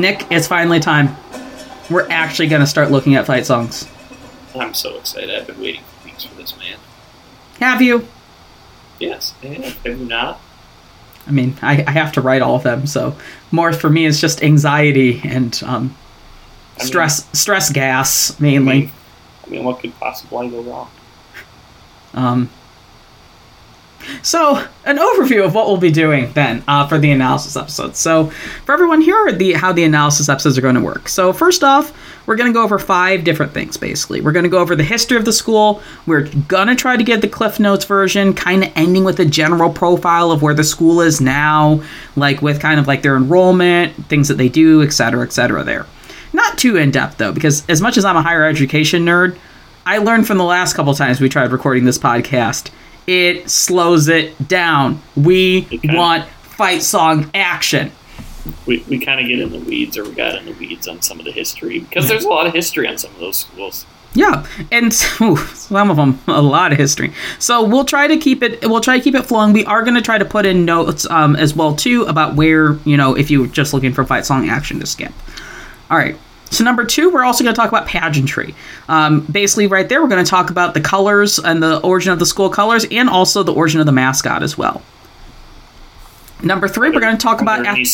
Nic, it's finally time. We're actually going to start looking at fight songs. I'm so excited. I've been waiting for weeks for this, man. Have you? Yes, I have. Have you not? I mean, I, I have to write all of them, so more for me is just anxiety and um, I mean- stress, stress gas I mainly. mean, I mean, what could possibly go wrong? Um, so, an overview of what we'll be doing then uh, for the analysis episodes. So, for everyone, here are the how the analysis episodes are going to work. So, first off, we're going to go over five different things. Basically, we're going to go over the history of the school. We're going to try to get the Cliff Notes version, kind of ending with a general profile of where the school is now, like with kind of like their enrollment, things that they do, et cetera, et cetera. There, not too in depth though, because as much as I'm a higher education nerd, I learned from the last couple times we tried recording this podcast, it slows it down. We Okay. want fight song action. We, we kind of get in the weeds, or we got in the weeds on some of the history because there's a lot of history on some of those schools. Yeah, and ooh, some of them a lot of history. So we'll try to keep it. We'll try to keep it flowing. We are going to try to put in notes um, as well too about where you know if you're just looking for fight song action to skip. All right. So number two, we're also going to talk about pageantry. Um, basically, right there, we're going to talk about the colors and the origin of the school colors, and also the origin of the mascot as well. Number three, we're going to talk about. any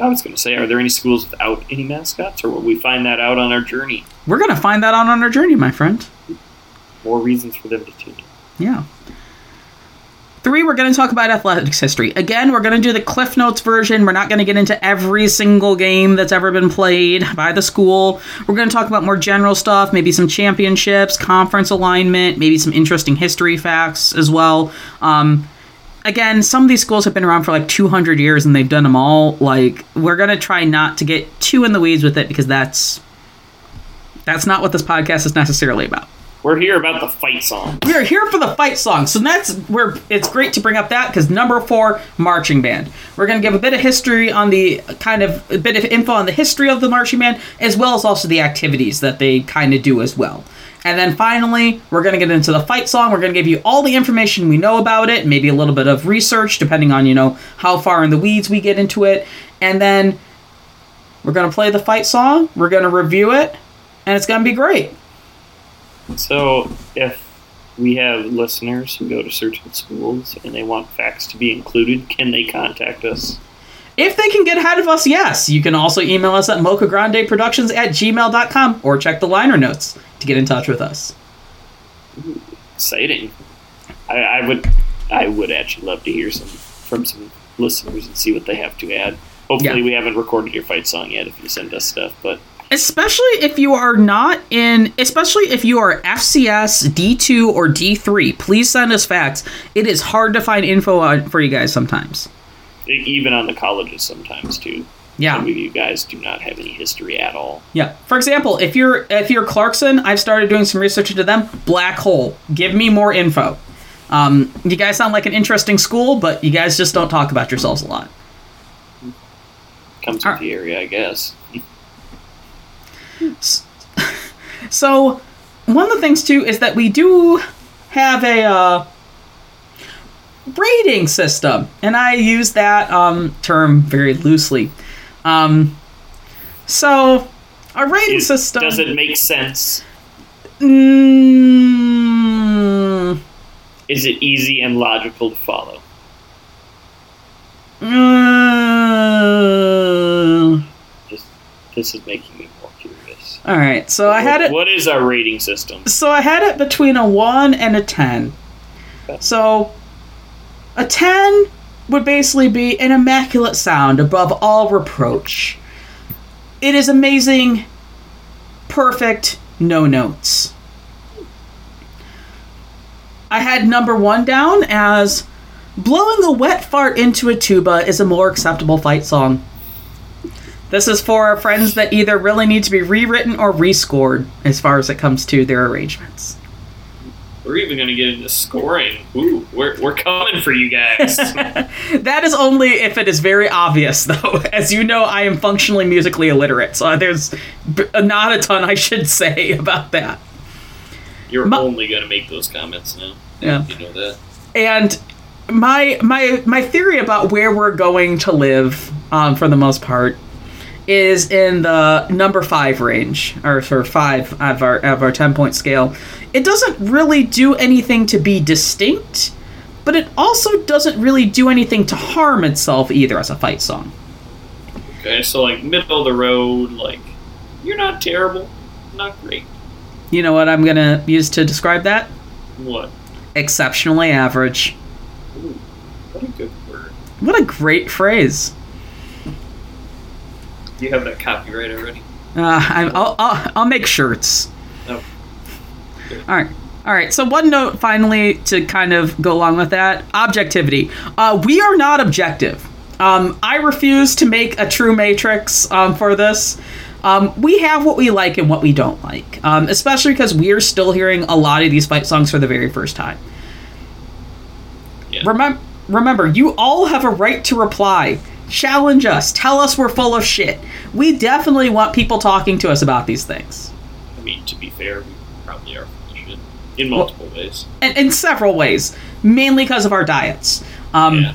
I was going to say, are there any schools without any mascots, or will we find that out on our journey? We're going to find that out on our journey, my friend. More reasons for them to tune in. Yeah. Three, we're going to talk about athletics history. Again, we're going to do the Cliff Notes version. We're not going to get into every single game that's ever been played by the school. We're going to talk about more general stuff, maybe some championships, conference alignment, maybe some interesting history facts as well. Um, again, some of these schools have been around for like 200 years and they've done them all. Like, we're going to try not to get too in the weeds with it because that's that's not what this podcast is necessarily about. We're here about the fight song. We are here for the fight song, so that's where it's great to bring up that because number four, marching band. We're going to give a bit of history on the kind of a bit of info on the history of the marching band, as well as also the activities that they kind of do as well. And then finally, we're going to get into the fight song. We're going to give you all the information we know about it, maybe a little bit of research, depending on you know how far in the weeds we get into it, and then we're going to play the fight song. We're going to review it, and it's going to be great. So, if we have listeners who go to certain schools and they want facts to be included, can they contact us? If they can get ahead of us, yes. You can also email us at mochagrandeproductions at gmail.com or check the liner notes to get in touch with us. Exciting. I, I would, I would actually love to hear some from some listeners and see what they have to add. Hopefully, Yeah. we haven't recorded your fight song yet. If you send us stuff, but Especially if you are not in, especially if you are FCS, D2, or D3, please send us facts. It is hard to find info on, for you guys sometimes. even on the colleges sometimes too. Yeah. Some of you guys do not have any history at all. Yeah. For example, if you're if you're Clarkson, I've started doing some research into them. Black hole. Give me more info. Um, you guys sound like an interesting school, but you guys just don't talk about yourselves a lot. Comes with Alright. the area, I guess. So, one of the things too is that we do have a uh, rating system, and I use that um, term very loosely. Um, so, a rating Is- system. Does it make sense? Mm, Is it easy and logical to follow? mm, Just this is making me more curious. all right, so I had it. What is our rating system? So I had it between a 1 and a 10. So a 10 would basically be an immaculate sound above all reproach. It is amazing, perfect, no notes. I had number 1 down as blowing a wet fart into a tuba is a more acceptable fight song. This is for our friends that either really need to be rewritten or rescored as far as it comes to their arrangements. We're even going to get into scoring. Ooh, we're, we're coming for you guys. That is only if it is very obvious, though. As you know, I am functionally musically illiterate, so there's not a ton I should say about that. You're Ma- only going to make those comments now. Yeah. You know that. And my my my theory about where we're going to live, um, for the most part, is in the number five range, or for five of our of our ten point scale. It doesn't really do anything to be distinct, but it also doesn't really do anything to harm itself either as a fight song. Okay, so like middle of the road, like you're not terrible, not great. You know what I'm gonna use to describe that? What? Exceptionally average. Ooh, what a good word. What a great phrase. You have that copyright already? Uh, I, I'll, I'll, I'll make shirts. No. All right. All right. So one note finally to kind of go along with that objectivity. Uh, we are not objective. Um, I refuse to make a true matrix um, for this. Um, we have what we like and what we don't like, um, especially because we are still hearing a lot of these fight songs for the very first time. Yeah. Remember, remember, you all have a right to reply. Challenge us. Tell us we're full of shit. We definitely want people talking to us about these things. I mean, to be fair, we probably are full of shit in multiple ways. in, in several ways, mainly because of our diets. Um, yeah.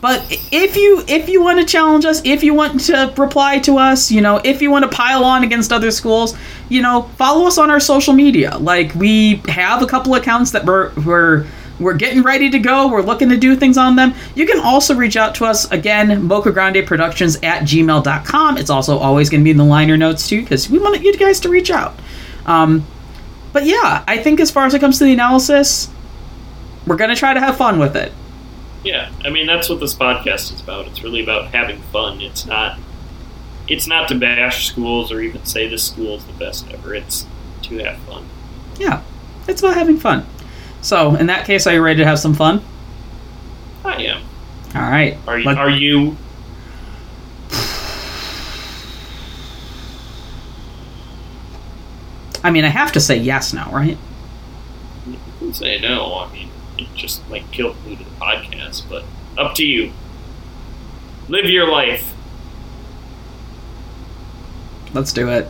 But if you if you want to challenge us, if you want to reply to us, you know, if you want to pile on against other schools, you know, follow us on our social media. Like we have a couple accounts that we're we're we're getting ready to go. We're looking to do things on them. You can also reach out to us again, Mocha Grande Productions at gmail.com. It's also always going to be in the liner notes too, because we want you guys to reach out. Um, but yeah, I think as far as it comes to the analysis, we're going to try to have fun with it. Yeah, I mean that's what this podcast is about. It's really about having fun. It's not it's not to bash schools or even say this school is the best ever. It's to have fun. Yeah, it's about having fun. So, in that case, are you ready to have some fun? I am. All right. Are you Let- are you I mean, I have to say yes now, right? you can say no, I mean it just might kill me to the podcast, but up to you. Live your life. Let's do it.